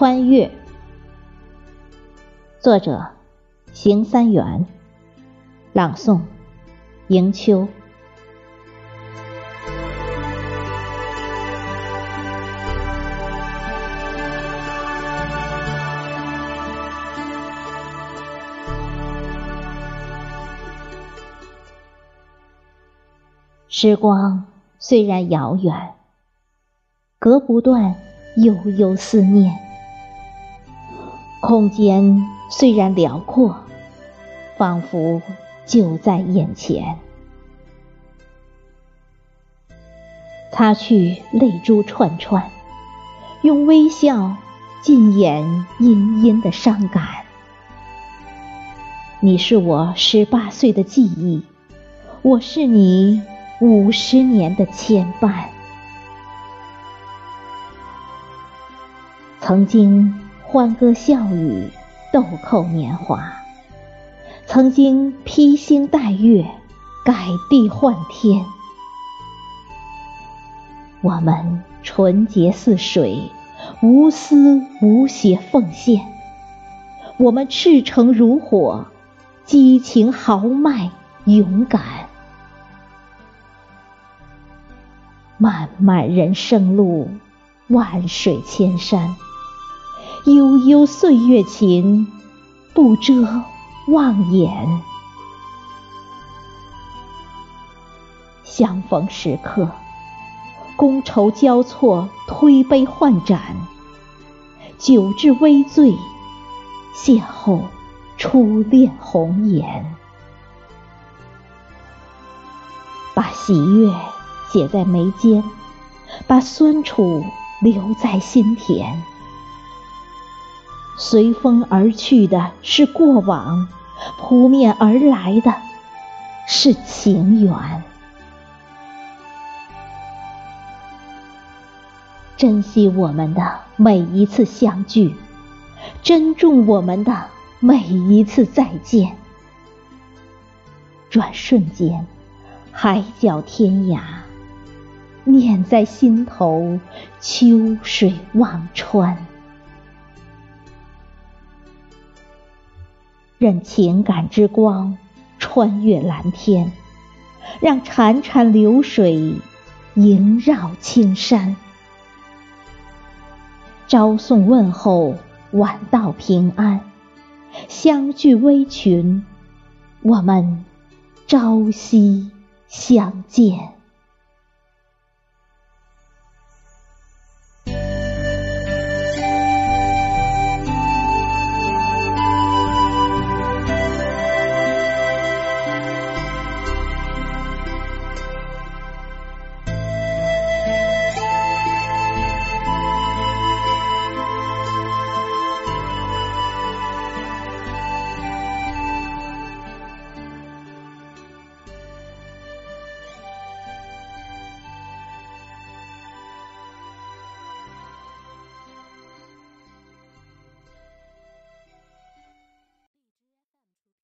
穿越，作者：邢三元，朗诵：迎秋。时光虽然遥远，隔不断悠悠思念；空间虽然辽阔，仿佛就在眼前。擦去泪珠串串，用微笑尽掩殷殷的伤感。你是我十八岁的记忆，我是你。五十年的牵绊，曾经欢歌笑语，豆蔻年华；曾经披星戴月，改地换天。我们纯洁似水，无私无邪奉献；我们赤诚如火，激情豪迈勇敢。漫漫人生路，万水千山，悠悠岁月情，不遮望眼。相逢时刻，觥筹交错，推杯换盏，酒至微醉，邂逅初恋红颜，把喜悦。写在眉间，把酸楚留在心田。随风而去的是过往，扑面而来的是情缘。珍惜我们的每一次相聚，珍重我们的每一次再见。转瞬间，海角天涯。念在心头，秋水望穿。任情感之光穿越蓝天，让潺潺流水萦绕青山。朝送问候，晚道平安。相聚微群，我们朝夕相见。